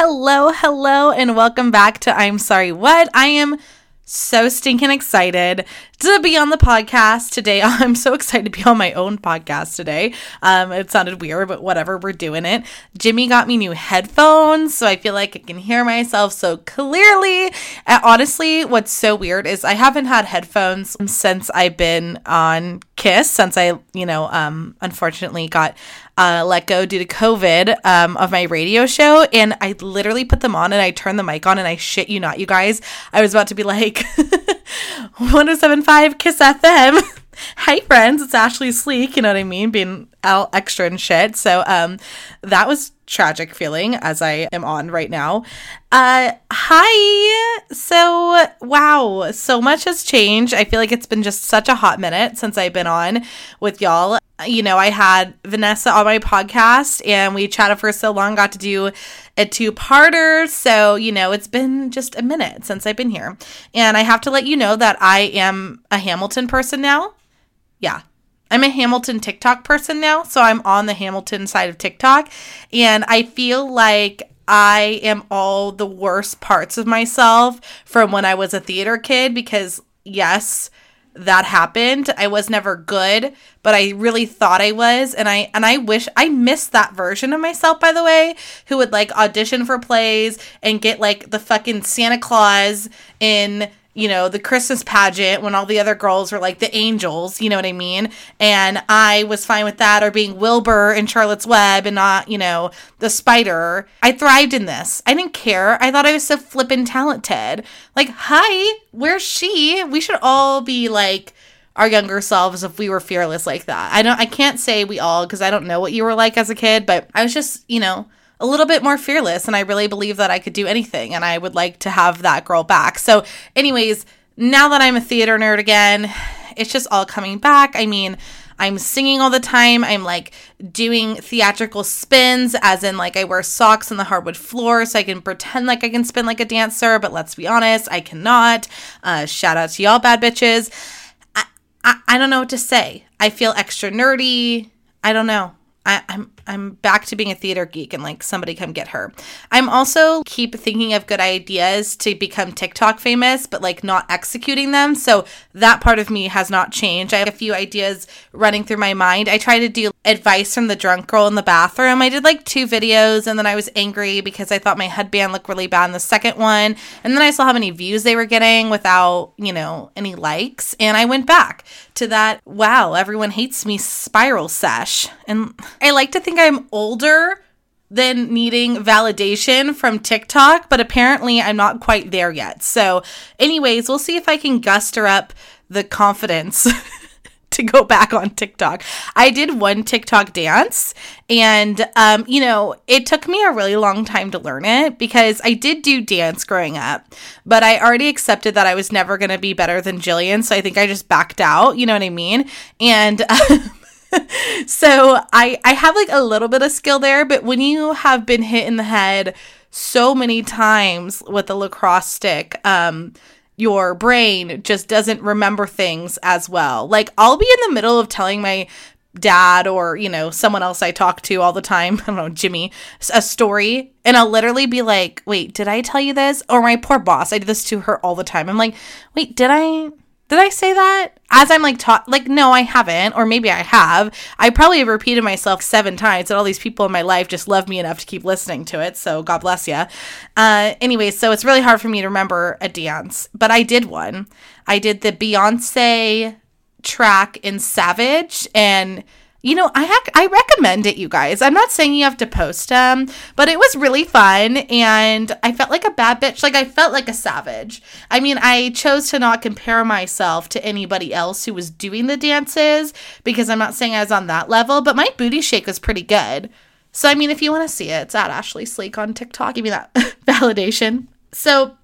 hello, hello, and welcome back to I'm Sorry What. I am so stinking excited to be on the podcast today. I'm so excited to be on my own podcast today. Um, it sounded weird, but whatever, we're doing it. Jimmy got me new headphones, so I feel like I can hear myself so clearly. And honestly, what's so weird is I haven't had headphones since I've been on Kiss, since I, you know, um, unfortunately got uh, let go due to COVID um, of my radio show. And I literally put them on and I turned the mic on and I shit you not, you guys. I was about to be like 1075 Kiss FM. Hi friends, it's Ashley Sleek, you know what I mean? Being all extra and shit. So um that was tragic feeling as I am on right now. Uh hi. So wow, so much has changed. I feel like it's been just such a hot minute since I've been on with y'all you know, I had Vanessa on my podcast and we chatted for so long, got to do a two parter. So, you know, it's been just a minute since I've been here. And I have to let you know that I am a Hamilton person now. Yeah. I'm a Hamilton TikTok person now. So I'm on the Hamilton side of TikTok. And I feel like I am all the worst parts of myself from when I was a theater kid because, yes, that happened. I was never good, but I really thought I was and I and I wish I missed that version of myself by the way, who would like audition for plays and get like the fucking Santa Claus in you know, the Christmas pageant when all the other girls were like the angels, you know what I mean? And I was fine with that, or being Wilbur in Charlotte's Web and not, you know, the spider. I thrived in this. I didn't care. I thought I was so flippin' talented. Like, hi, where's she? We should all be like, our younger selves if we were fearless like that. I don't I can't say we all because I don't know what you were like as a kid, but I was just, you know, a little bit more fearless and I really believe that I could do anything and I would like to have that girl back. So, anyways, now that I'm a theater nerd again, it's just all coming back. I mean, I'm singing all the time. I'm like doing theatrical spins, as in, like, I wear socks on the hardwood floor so I can pretend like I can spin like a dancer, but let's be honest, I cannot. Uh, shout out to y'all, bad bitches. I, I, I don't know what to say. I feel extra nerdy. I don't know. I, I'm I'm back to being a theater geek and like somebody come get her. I'm also keep thinking of good ideas to become TikTok famous, but like not executing them. So that part of me has not changed. I have a few ideas running through my mind. I try to do advice from the drunk girl in the bathroom. I did like two videos and then I was angry because I thought my headband looked really bad in the second one. And then I saw how many views they were getting without, you know, any likes. And I went back to that, wow, everyone hates me spiral sesh. And I like to think I'm older than needing validation from TikTok, but apparently I'm not quite there yet. So, anyways, we'll see if I can guster up the confidence to go back on TikTok. I did one TikTok dance and um, you know, it took me a really long time to learn it because I did do dance growing up, but I already accepted that I was never going to be better than Jillian, so I think I just backed out, you know what I mean? And um, so I I have like a little bit of skill there, but when you have been hit in the head so many times with a lacrosse stick, um, your brain just doesn't remember things as well. Like I'll be in the middle of telling my dad or you know someone else I talk to all the time, I don't know, Jimmy, a story, and I'll literally be like, "Wait, did I tell you this?" Or my poor boss, I do this to her all the time. I'm like, "Wait, did I did I say that? As I'm like taught, like, no, I haven't, or maybe I have. I probably have repeated myself seven times, and all these people in my life just love me enough to keep listening to it. So God bless you. Uh, anyway, so it's really hard for me to remember a dance, but I did one. I did the Beyonce track in Savage, and you know, I ha- I recommend it, you guys. I'm not saying you have to post them, but it was really fun, and I felt like a bad bitch. Like I felt like a savage. I mean, I chose to not compare myself to anybody else who was doing the dances because I'm not saying I was on that level, but my booty shake was pretty good. So I mean, if you want to see it, it's at Ashley Sleek on TikTok. Give me that validation. So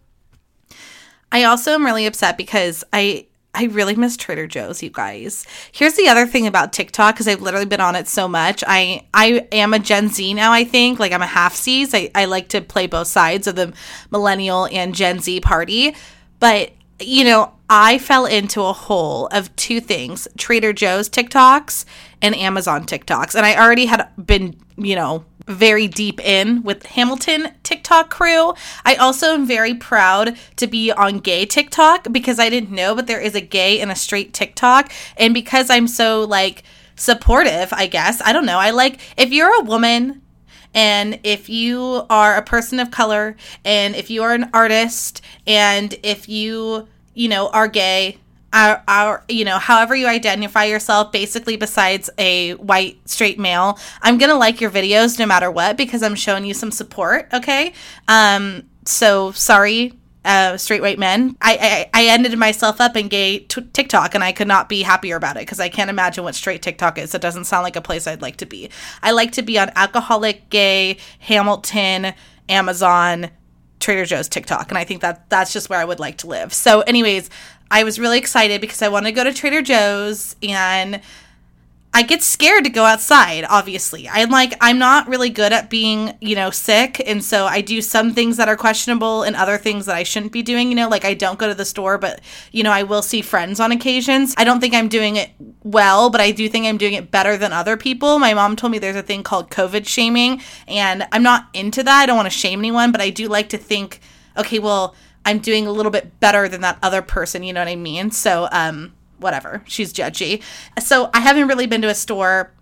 I also am really upset because I I really miss Trader Joe's, you guys. Here's the other thing about TikTok because I've literally been on it so much. I I am a Gen Z now. I think like I'm a half C's. I I like to play both sides of the millennial and Gen Z party, but you know I fell into a hole of two things: Trader Joe's TikToks and Amazon TikToks, and I already had been you know very deep in with Hamilton TikTok crew. I also am very proud to be on gay TikTok because I didn't know, but there is a gay and a straight TikTok. And because I'm so like supportive, I guess, I don't know. I like if you're a woman and if you are a person of color and if you are an artist and if you, you know, are gay, our, our you know however you identify yourself basically besides a white straight male i'm gonna like your videos no matter what because i'm showing you some support okay um so sorry uh, straight white men. I, I, I ended myself up in gay t- TikTok, and I could not be happier about it because I can't imagine what straight TikTok is. It doesn't sound like a place I'd like to be. I like to be on alcoholic, gay, Hamilton, Amazon, Trader Joe's TikTok, and I think that that's just where I would like to live. So, anyways, I was really excited because I want to go to Trader Joe's and I get scared to go outside, obviously. I'm like, I'm not really good at being, you know, sick. And so I do some things that are questionable and other things that I shouldn't be doing. You know, like I don't go to the store, but, you know, I will see friends on occasions. I don't think I'm doing it well, but I do think I'm doing it better than other people. My mom told me there's a thing called COVID shaming, and I'm not into that. I don't want to shame anyone, but I do like to think, okay, well, I'm doing a little bit better than that other person. You know what I mean? So, um, whatever. She's judgy. So I haven't really been to a store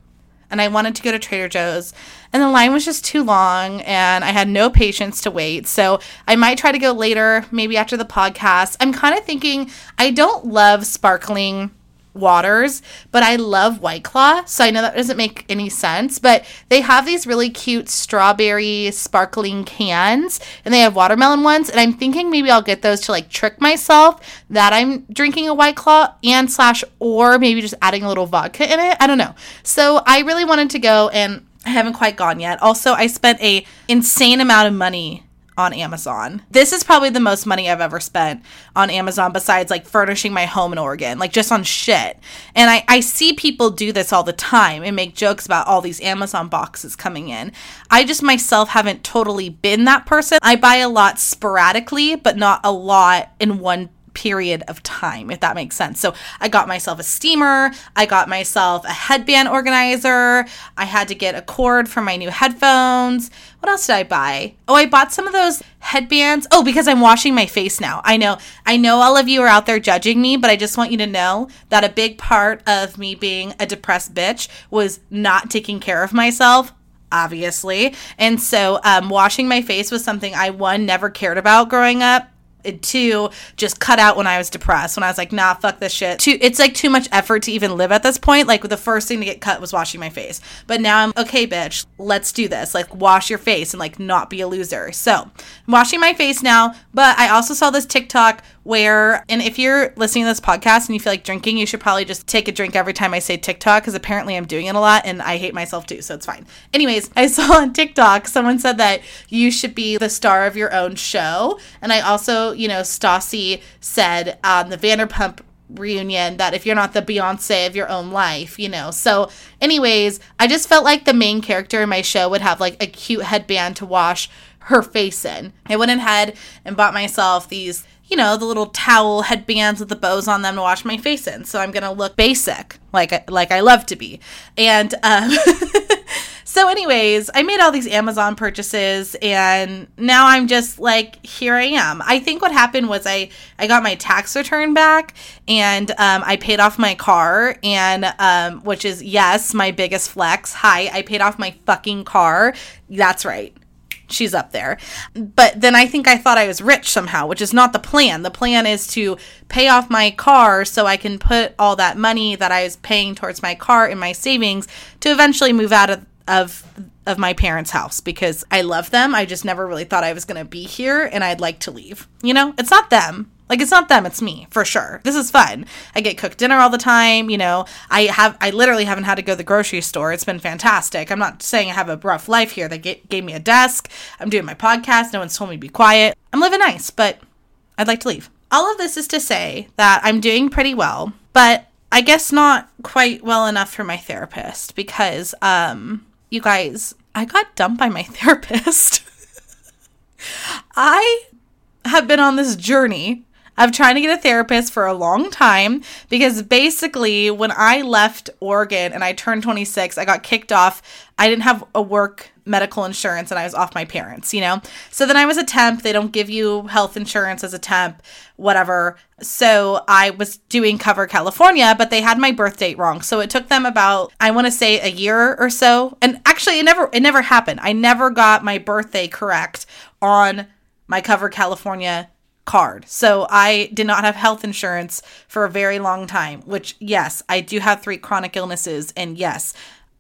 and I wanted to go to Trader Joe's and the line was just too long and I had no patience to wait. So I might try to go later, maybe after the podcast. I'm kind of thinking I don't love sparkling waters, but I love White Claw, so I know that doesn't make any sense, but they have these really cute strawberry sparkling cans and they have watermelon ones and I'm thinking maybe I'll get those to like trick myself that I'm drinking a White Claw and slash or maybe just adding a little vodka in it. I don't know. So I really wanted to go and I haven't quite gone yet. Also, I spent a insane amount of money on Amazon. This is probably the most money I've ever spent on Amazon besides like furnishing my home in Oregon, like just on shit. And I, I see people do this all the time and make jokes about all these Amazon boxes coming in. I just myself haven't totally been that person. I buy a lot sporadically, but not a lot in one period of time, if that makes sense. So I got myself a steamer, I got myself a headband organizer, I had to get a cord for my new headphones. What else did I buy? Oh, I bought some of those headbands. Oh, because I'm washing my face now. I know. I know all of you are out there judging me, but I just want you to know that a big part of me being a depressed bitch was not taking care of myself obviously. And so um, washing my face was something I, one, never cared about growing up two just cut out when I was depressed. When I was like, nah, fuck this shit. Two, it's like too much effort to even live at this point. Like the first thing to get cut was washing my face. But now I'm okay, bitch. Let's do this. Like wash your face and like not be a loser. So I'm washing my face now. But I also saw this TikTok where, and if you're listening to this podcast and you feel like drinking, you should probably just take a drink every time I say TikTok because apparently I'm doing it a lot and I hate myself too, so it's fine. Anyways, I saw on TikTok someone said that you should be the star of your own show. And I also, you know, Stassi said on the Vanderpump reunion that if you're not the Beyonce of your own life, you know. So, anyways, I just felt like the main character in my show would have like a cute headband to wash her face in. I went ahead and bought myself these you know, the little towel headbands with the bows on them to wash my face in. So I'm going to look basic like like I love to be. And um So anyways, I made all these Amazon purchases and now I'm just like here I am. I think what happened was I I got my tax return back and um, I paid off my car and um, which is yes, my biggest flex. Hi, I paid off my fucking car. That's right she's up there. But then I think I thought I was rich somehow, which is not the plan. The plan is to pay off my car so I can put all that money that I was paying towards my car in my savings to eventually move out of of of my parents' house because I love them. I just never really thought I was going to be here and I'd like to leave. You know, it's not them. Like it's not them, it's me for sure. This is fun. I get cooked dinner all the time. You know, I have I literally haven't had to go to the grocery store. It's been fantastic. I'm not saying I have a rough life here. They get, gave me a desk. I'm doing my podcast. No one's told me to be quiet. I'm living nice, but I'd like to leave. All of this is to say that I'm doing pretty well, but I guess not quite well enough for my therapist because um you guys, I got dumped by my therapist. I have been on this journey of trying to get a therapist for a long time because basically when I left Oregon and I turned 26, I got kicked off. I didn't have a work medical insurance and I was off my parents, you know? So then I was a temp. They don't give you health insurance as a temp, whatever. So I was doing Cover California, but they had my birth date wrong. So it took them about I want to say a year or so. And actually it never it never happened. I never got my birthday correct on my Cover California card. So I did not have health insurance for a very long time, which, yes, I do have three chronic illnesses. And yes,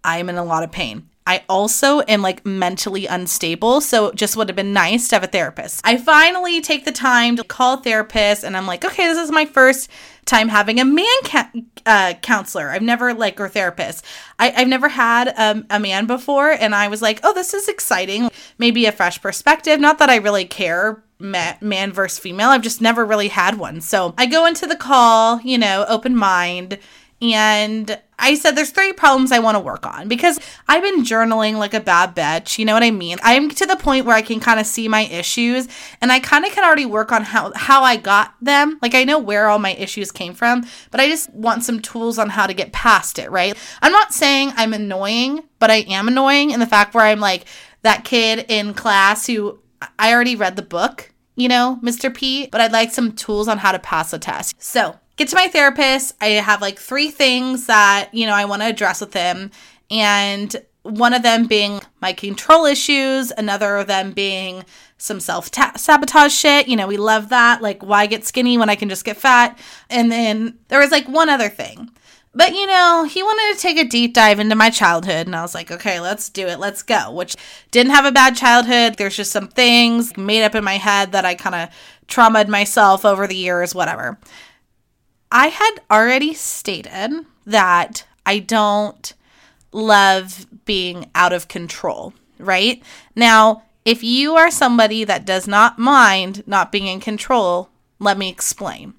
I'm in a lot of pain. I also am like mentally unstable, so it just would have been nice to have a therapist. I finally take the time to call a therapist, and I'm like, okay, this is my first time having a man ca- uh, counselor. I've never like or therapist. I, have never had um, a man before, and I was like, oh, this is exciting. Maybe a fresh perspective. Not that I really care man versus female. I've just never really had one. So I go into the call, you know, open mind. And I said, there's three problems I want to work on because I've been journaling like a bad bitch. You know what I mean? I'm to the point where I can kind of see my issues and I kind of can already work on how, how I got them. Like I know where all my issues came from, but I just want some tools on how to get past it, right? I'm not saying I'm annoying, but I am annoying in the fact where I'm like that kid in class who I already read the book you know, Mr. P, but I'd like some tools on how to pass a test. So, get to my therapist. I have like three things that, you know, I want to address with him. And one of them being my control issues, another of them being some self sabotage shit. You know, we love that. Like, why get skinny when I can just get fat? And then there was like one other thing. But you know, he wanted to take a deep dive into my childhood, and I was like, okay, let's do it, let's go. Which didn't have a bad childhood. There's just some things made up in my head that I kind of traumatized myself over the years, whatever. I had already stated that I don't love being out of control, right? Now, if you are somebody that does not mind not being in control, let me explain.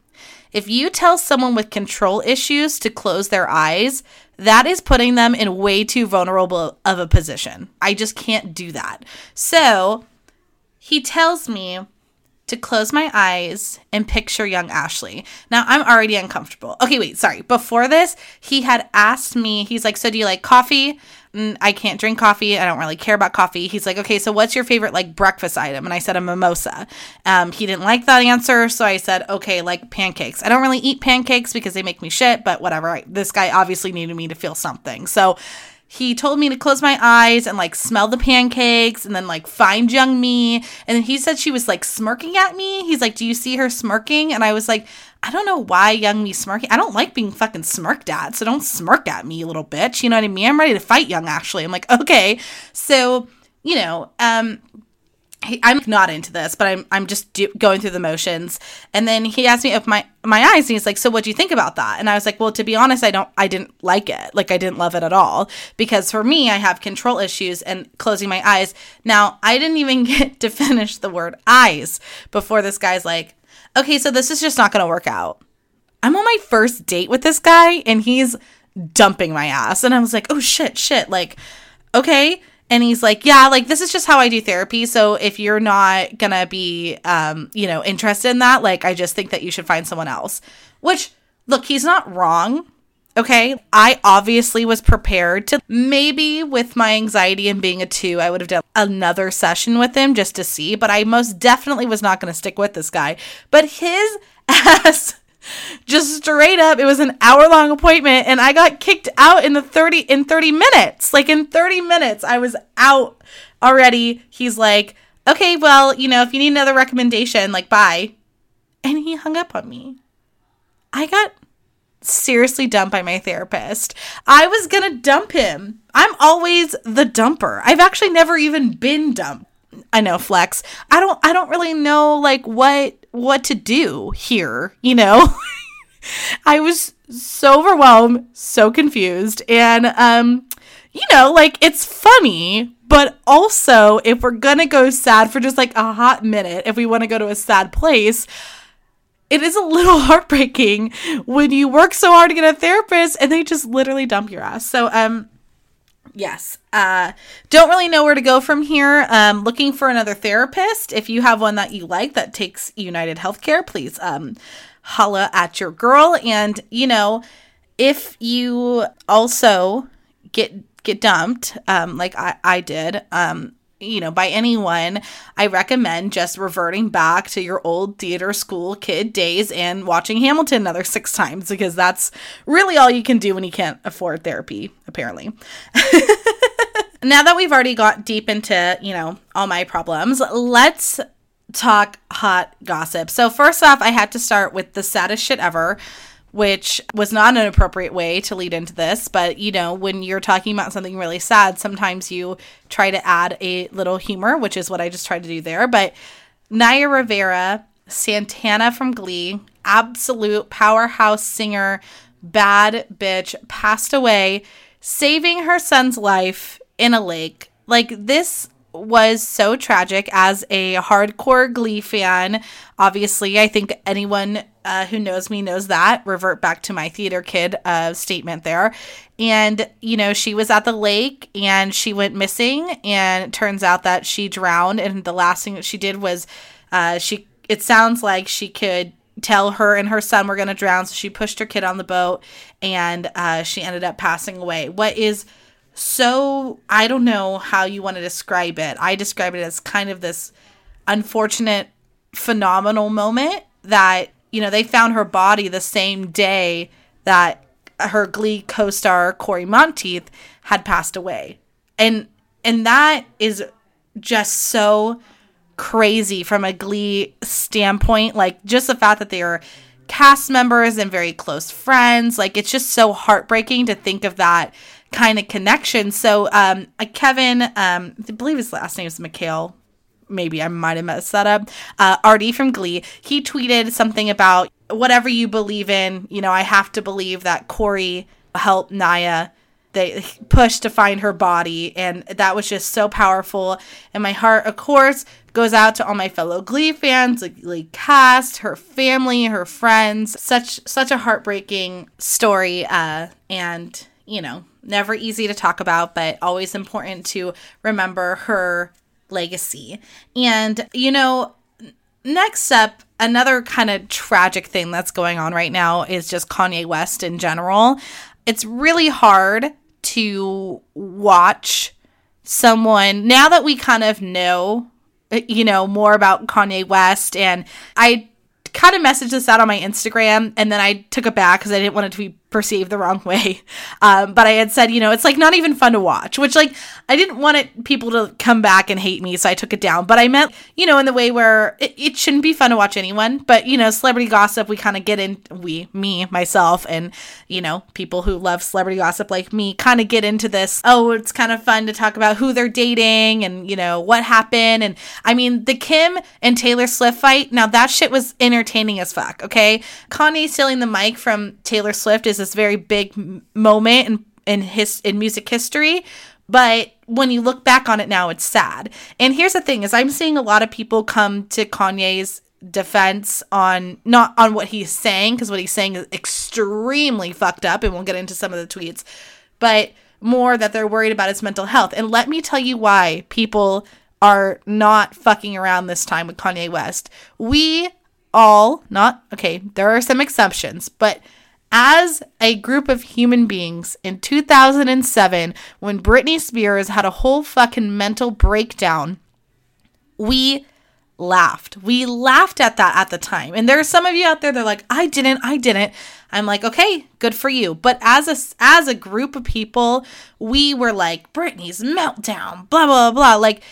If you tell someone with control issues to close their eyes, that is putting them in way too vulnerable of a position. I just can't do that. So he tells me to close my eyes and picture young Ashley. Now I'm already uncomfortable. Okay, wait, sorry. Before this, he had asked me, he's like, So do you like coffee? I can't drink coffee. I don't really care about coffee. He's like, okay, so what's your favorite like breakfast item? And I said a mimosa. Um, he didn't like that answer, so I said, okay, like pancakes. I don't really eat pancakes because they make me shit, but whatever. I, this guy obviously needed me to feel something, so he told me to close my eyes and like smell the pancakes and then like find young me. And then he said she was like smirking at me. He's like, Do you see her smirking? And I was like, I don't know why young me smirking. I don't like being fucking smirked at. So don't smirk at me, little bitch. You know what I mean? I'm ready to fight young Ashley. I'm like, okay. So, you know, um, I'm not into this, but I'm I'm just do- going through the motions. And then he asked me if my my eyes, and he's like, "So what do you think about that?" And I was like, "Well, to be honest, I don't I didn't like it. Like I didn't love it at all because for me, I have control issues and closing my eyes. Now, I didn't even get to finish the word eyes before this guy's like, "Okay, so this is just not going to work out." I'm on my first date with this guy, and he's dumping my ass, and I was like, "Oh shit, shit!" Like, okay and he's like yeah like this is just how i do therapy. So if you're not gonna be um you know interested in that like i just think that you should find someone else. Which look he's not wrong okay? I obviously was prepared to maybe with my anxiety and being a two i would have done another session with him just to see but i most definitely was not gonna stick with this guy. But his ass just straight up it was an hour long appointment and i got kicked out in the 30 in 30 minutes. Like in 30 minutes i was out already. He's like okay well you know if you need another recommendation like bye. And he hung up on me. I got seriously dumped by my therapist. I was gonna dump him. I'm always the dumper. I've actually never even been dumped. I know flex. I don't I don't really know like what what to do here, you know? I was so overwhelmed, so confused, and um you know, like it's funny, but also if we're going to go sad for just like a hot minute, if we want to go to a sad place, it is a little heartbreaking when you work so hard to get a therapist and they just literally dump your ass. So um Yes. Uh, don't really know where to go from here. Um, looking for another therapist. If you have one that you like that takes United Healthcare, please um, holla at your girl. And you know, if you also get get dumped, um, like I, I did, um, you know, by anyone, I recommend just reverting back to your old theater school kid days and watching Hamilton another six times because that's really all you can do when you can't afford therapy, apparently. now that we've already got deep into, you know, all my problems, let's talk hot gossip. So, first off, I had to start with the saddest shit ever which was not an appropriate way to lead into this. But, you know, when you're talking about something really sad, sometimes you try to add a little humor, which is what I just tried to do there. But Naya Rivera, Santana from Glee, absolute powerhouse singer, bad bitch, passed away, saving her son's life in a lake. Like, this was so tragic as a hardcore Glee fan. Obviously, I think anyone uh, who knows me knows that. Revert back to my theater kid uh, statement there. And, you know, she was at the lake and she went missing. And it turns out that she drowned. And the last thing that she did was uh, she, it sounds like she could tell her and her son were going to drown. So she pushed her kid on the boat and uh, she ended up passing away. What is so I don't know how you want to describe it. I describe it as kind of this unfortunate phenomenal moment that you know they found her body the same day that her glee co-star Cory Monteith had passed away. And and that is just so crazy from a glee standpoint like just the fact that they are cast members and very close friends like it's just so heartbreaking to think of that kind of connection. So um, uh, Kevin, um, I believe his last name is McHale. Maybe I might have messed that up. Uh, Artie from Glee. He tweeted something about whatever you believe in. You know, I have to believe that Cory helped Naya they push to find her body and that was just so powerful and my heart of course goes out to all my fellow glee fans the glee cast her family her friends such such a heartbreaking story uh and you know never easy to talk about, but always important to remember her legacy. And, you know, next up, another kind of tragic thing that's going on right now is just Kanye West in general. It's really hard to watch someone now that we kind of know you know more about Kanye West and I kind of messaged this out on my Instagram and then I took it back because I didn't want it to be perceived the wrong way. Um, but I had said, you know, it's like not even fun to watch, which like I didn't want it people to come back and hate me, so I took it down. But I meant, you know, in the way where it, it shouldn't be fun to watch anyone, but you know, celebrity gossip, we kind of get in, we, me, myself, and you know, people who love celebrity gossip like me kind of get into this. Oh, it's kind of fun to talk about who they're dating and you know what happened. And I mean, the Kim and Taylor Swift fight. Now that shit was entertaining as fuck. Okay, Kanye stealing the mic from Taylor Swift is this very big moment in in his in music history but when you look back on it now it's sad. And here's the thing is i'm seeing a lot of people come to kanye's defense on not on what he's saying because what he's saying is extremely fucked up and we'll get into some of the tweets but more that they're worried about his mental health. And let me tell you why people are not fucking around this time with kanye west. We all not okay there are some exceptions but as a group of human beings in 2007 when Britney Spears had a whole fucking mental breakdown. We laughed. We laughed at that at the time. And there are some of you out there that are like, I didn't, I didn't. I'm like, okay, good for you. But as a as a group of people, we were like, Britney's meltdown, blah blah blah. Like,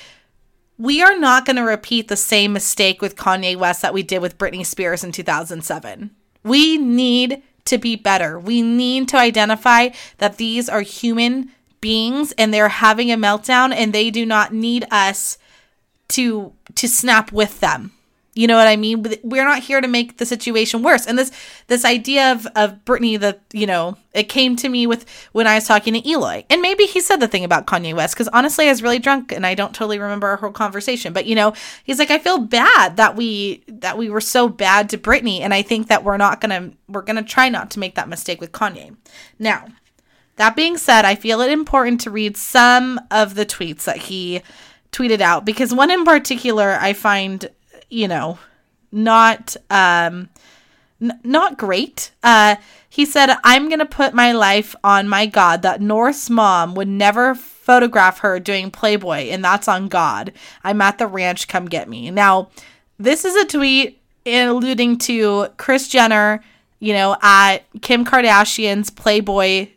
we are not going to repeat the same mistake with Kanye West that we did with Britney Spears in 2007. We need to be better. We need to identify that these are human beings and they're having a meltdown and they do not need us to to snap with them. You know what I mean? We're not here to make the situation worse. And this this idea of of Britney that you know it came to me with when I was talking to Eloy, and maybe he said the thing about Kanye West because honestly, I was really drunk and I don't totally remember our whole conversation. But you know, he's like, I feel bad that we that we were so bad to Britney, and I think that we're not gonna we're gonna try not to make that mistake with Kanye. Now, That being said, I feel it important to read some of the tweets that he tweeted out because one in particular I find, you know, not um n- not great. Uh he said, "I'm going to put my life on my God that North's mom would never photograph her doing Playboy and that's on God. I'm at the ranch, come get me." Now, this is a tweet alluding to Kris Jenner, you know, at Kim Kardashian's Playboy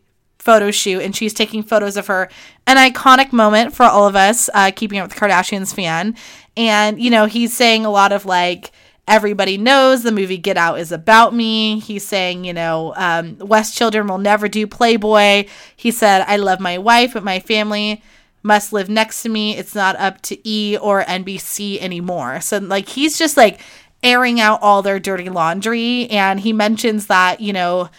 photo shoot and she's taking photos of her an iconic moment for all of us uh, keeping up with kardashians fan and you know he's saying a lot of like everybody knows the movie get out is about me. He's saying you know um, west children will never do playboy. He said i love my wife but my family must live next to me. It's not up to e or nbc anymore. So like he's just like airing out all their dirty laundry. And he mentions that you know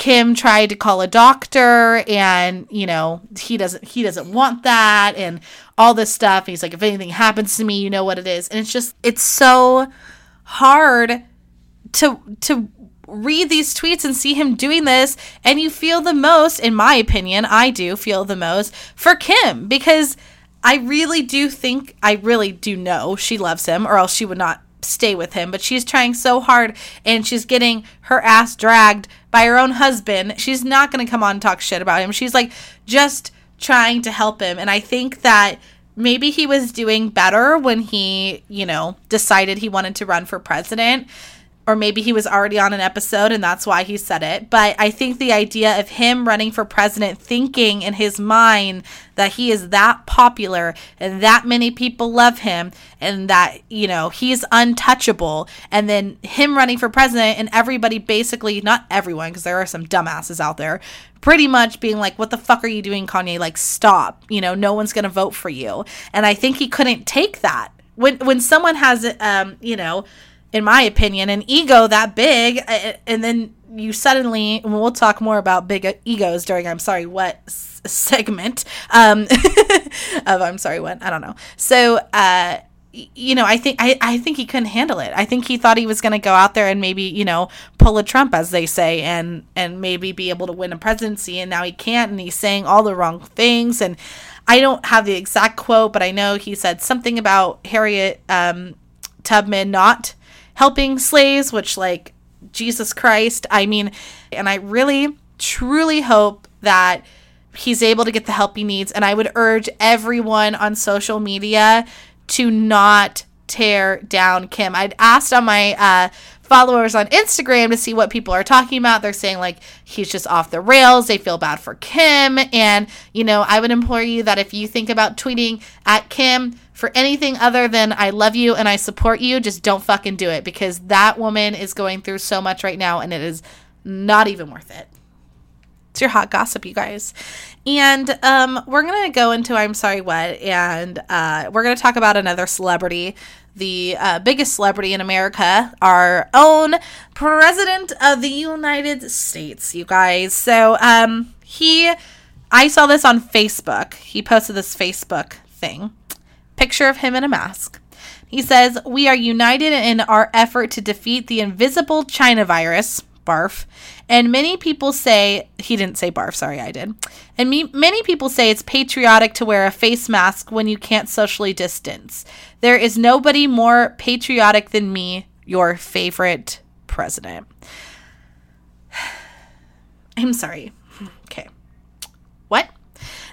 Kim tried to call a doctor and you know he doesn't he doesn't want that and all this stuff. He's like if anything happens to me you know what it is. And it's just it's so hard to to read these tweets and see him doing this. And you feel the most in my opinion I do feel the most for Kim because I really do think I really do know she loves him or else she would not stay with him, but she's trying so hard and she's getting her ass dragged by her own husband. She's not going to come on and talk shit about him. She's like just trying to help him. And I think that maybe he was doing better when he, you know, decided he wanted to run for president or maybe he was already on an episode and that's why he said it. But I think the idea of him running for president, thinking in his mind that he is that popular and that many people love him and that, you know, he's untouchable, and then him running for president and everybody basically, not everyone, because there are some dumbasses out there, pretty much being like, What the fuck are you doing, Kanye? Like, stop. You know, no one's going to vote for you. And I think he couldn't take that. When, when someone has, um, you know, in my opinion, an ego that big, and then you suddenly, we'll talk more about big egos during I'm sorry what segment um, of I'm sorry what I don't know. So, uh, you know, I think I, I think he couldn't handle it. I think he thought he was going to go out there and maybe you know pull a Trump, as they say, and and maybe be able to win a presidency. And now he can't, and he's saying all the wrong things. And I don't have the exact quote, but I know he said something about Harriet um, Tubman not helping slaves, which, like, Jesus Christ. I mean, and I really, truly hope that he's able to get the help he needs. And I would urge everyone on social media to not tear down Kim. I'd asked on my uh, followers on Instagram to see what people are talking about. They're saying like he's just off the rails. They feel bad for Kim. And, you know, I would implore you that if you think about tweeting at Kim, for anything other than I love you and I support you, just don't fucking do it because that woman is going through so much right now and it is not even worth it. It's your hot gossip, you guys. And um, we're going to go into I'm Sorry What, and uh, we're going to talk about another celebrity, the uh, biggest celebrity in America, our own President of the United States, you guys. So um, he, I saw this on Facebook. He posted this Facebook thing picture of him in a mask. He says, We are united in our effort to defeat the invisible China virus, barf. And many people say, he didn't say barf, sorry, I did. And me, many people say it's patriotic to wear a face mask when you can't socially distance. There is nobody more patriotic than me, your favorite president. I'm sorry. Okay. What?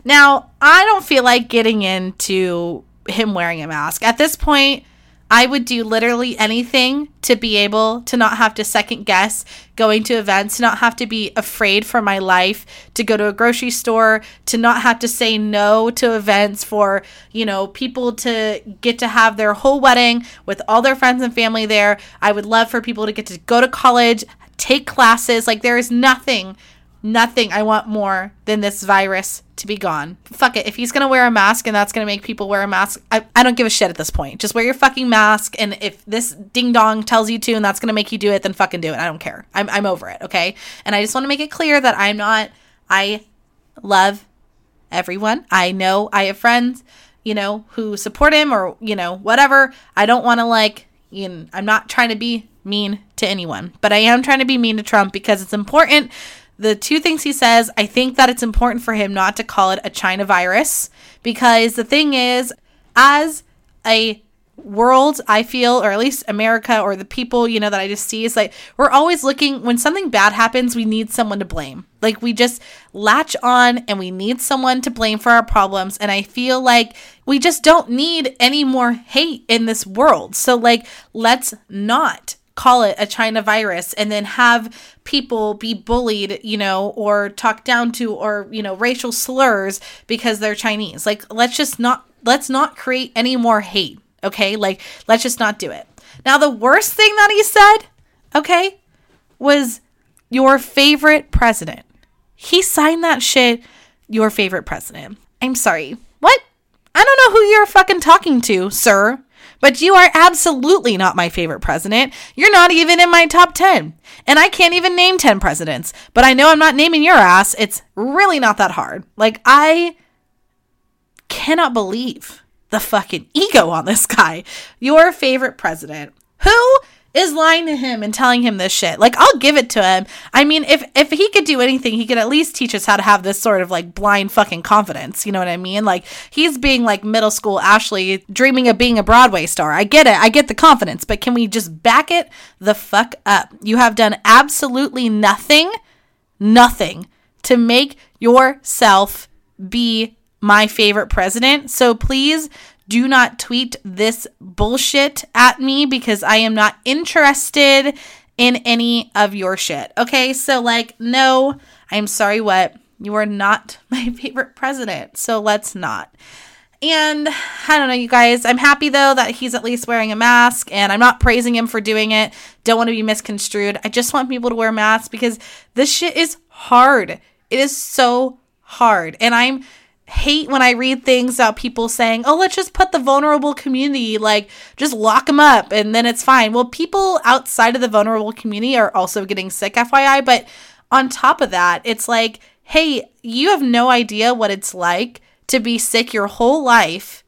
Now, I don't feel like getting into him wearing a mask. At this point, I would do literally anything to be able to not have to second guess going to events, to not have to be afraid for my life, to go to a grocery store, to not have to say no to events for, you know, people to get to have their whole wedding with all their friends and family there. I would love for people to get to go to college, take classes. Like, there is nothing nothing I want more than this virus to be gone. Fuck it. If he's gonna wear a mask and that's gonna make people wear a mask, I, I don't give a shit at this point. Just wear your fucking mask. And if this ding dong tells you to and that's gonna make you do it, then fucking do it. I don't care. I'm, I'm over it. Okay. And I just want to make it clear that I'm not, I love everyone. I know I have friends, you know, who support him or, you know, whatever. I don't want to like, you know, I'm not trying to be mean to anyone, but I am trying to be mean to Trump because it's important the two things he says, I think that it's important for him not to call it a China virus because the thing is, as a world, I feel, or at least America or the people, you know, that I just see is like we're always looking when something bad happens, we need someone to blame. Like we just latch on and we need someone to blame for our problems. And I feel like we just don't need any more hate in this world. So, like, let's not call it a China virus and then have people be bullied, you know, or talked down to or, you know, racial slurs because they're Chinese. Like let's just not let's not create any more hate, okay? Like let's just not do it. Now the worst thing that he said, okay, was your favorite president. He signed that shit your favorite president. I'm sorry. What? I don't know who you're fucking talking to, sir. But you are absolutely not my favorite president. You're not even in my top 10. And I can't even name 10 presidents. But I know I'm not naming your ass. It's really not that hard. Like, I cannot believe the fucking ego on this guy. Your favorite president. Who is lying to him and telling him this shit. Like I'll give it to him. I mean, if if he could do anything, he could at least teach us how to have this sort of like blind fucking confidence. You know what I mean? Like he's being like middle school Ashley dreaming of being a Broadway star. I get it. I get the confidence, but can we just back it the fuck up? You have done absolutely nothing, nothing to make yourself be my favorite president. So please do not tweet this bullshit at me because I am not interested in any of your shit. Okay, so like, no, I'm sorry, what? You are not my favorite president, so let's not. And I don't know, you guys. I'm happy though that he's at least wearing a mask, and I'm not praising him for doing it. Don't want to be misconstrued. I just want people to wear masks because this shit is hard. It is so hard. And I'm hate when I read things about people saying, oh, let's just put the vulnerable community, like, just lock them up and then it's fine. Well, people outside of the vulnerable community are also getting sick, FYI. But on top of that, it's like, hey, you have no idea what it's like to be sick your whole life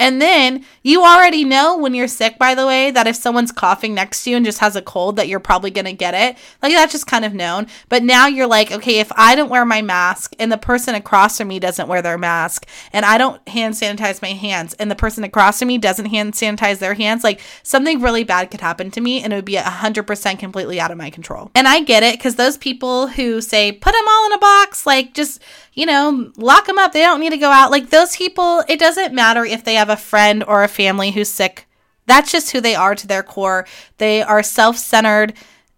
and then you already know when you're sick, by the way, that if someone's coughing next to you and just has a cold, that you're probably going to get it. Like that's just kind of known. But now you're like, okay, if I don't wear my mask and the person across from me doesn't wear their mask and I don't hand sanitize my hands and the person across from me doesn't hand sanitize their hands, like something really bad could happen to me and it would be 100% completely out of my control. And I get it because those people who say, put them all in a box, like just you know, lock them up. They don't need to go out. Like those people, it doesn't matter if they have a friend or a family who's sick. That's just who they are to their core. They are self centered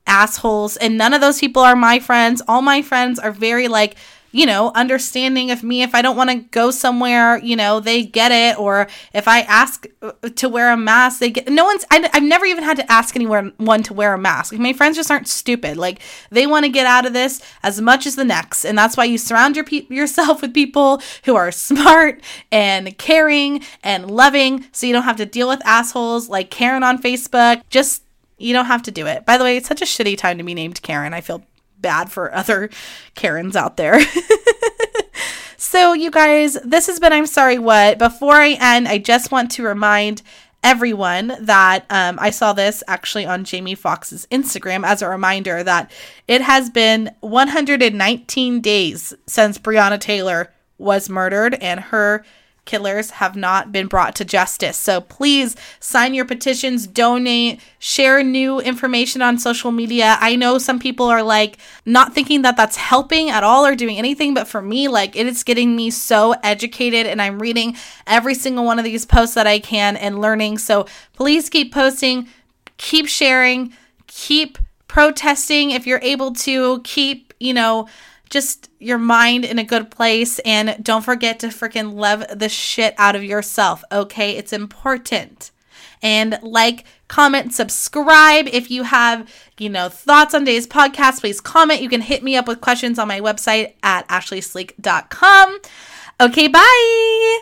assholes. And none of those people are my friends. All my friends are very like, you know, understanding of me. If I don't want to go somewhere, you know, they get it. Or if I ask uh, to wear a mask, they get. No one's. I, have never even had to ask anyone one to wear a mask. my friends just aren't stupid. Like they want to get out of this as much as the next, and that's why you surround your pe- yourself with people who are smart and caring and loving, so you don't have to deal with assholes like Karen on Facebook. Just you don't have to do it. By the way, it's such a shitty time to be named Karen. I feel bad for other Karens out there. so, you guys, this has been I'm Sorry What. Before I end, I just want to remind everyone that um, I saw this actually on Jamie Foxx's Instagram as a reminder that it has been 119 days since Breonna Taylor was murdered and her killers have not been brought to justice. So please sign your petitions, donate, share new information on social media. I know some people are like not thinking that that's helping at all or doing anything, but for me, like it is getting me so educated and I'm reading every single one of these posts that I can and learning. So please keep posting, keep sharing, keep protesting if you're able to, keep, you know, just your mind in a good place and don't forget to freaking love the shit out of yourself, okay? It's important. And like, comment, subscribe. If you have, you know, thoughts on today's podcast, please comment. You can hit me up with questions on my website at ashleysleek.com. Okay, bye.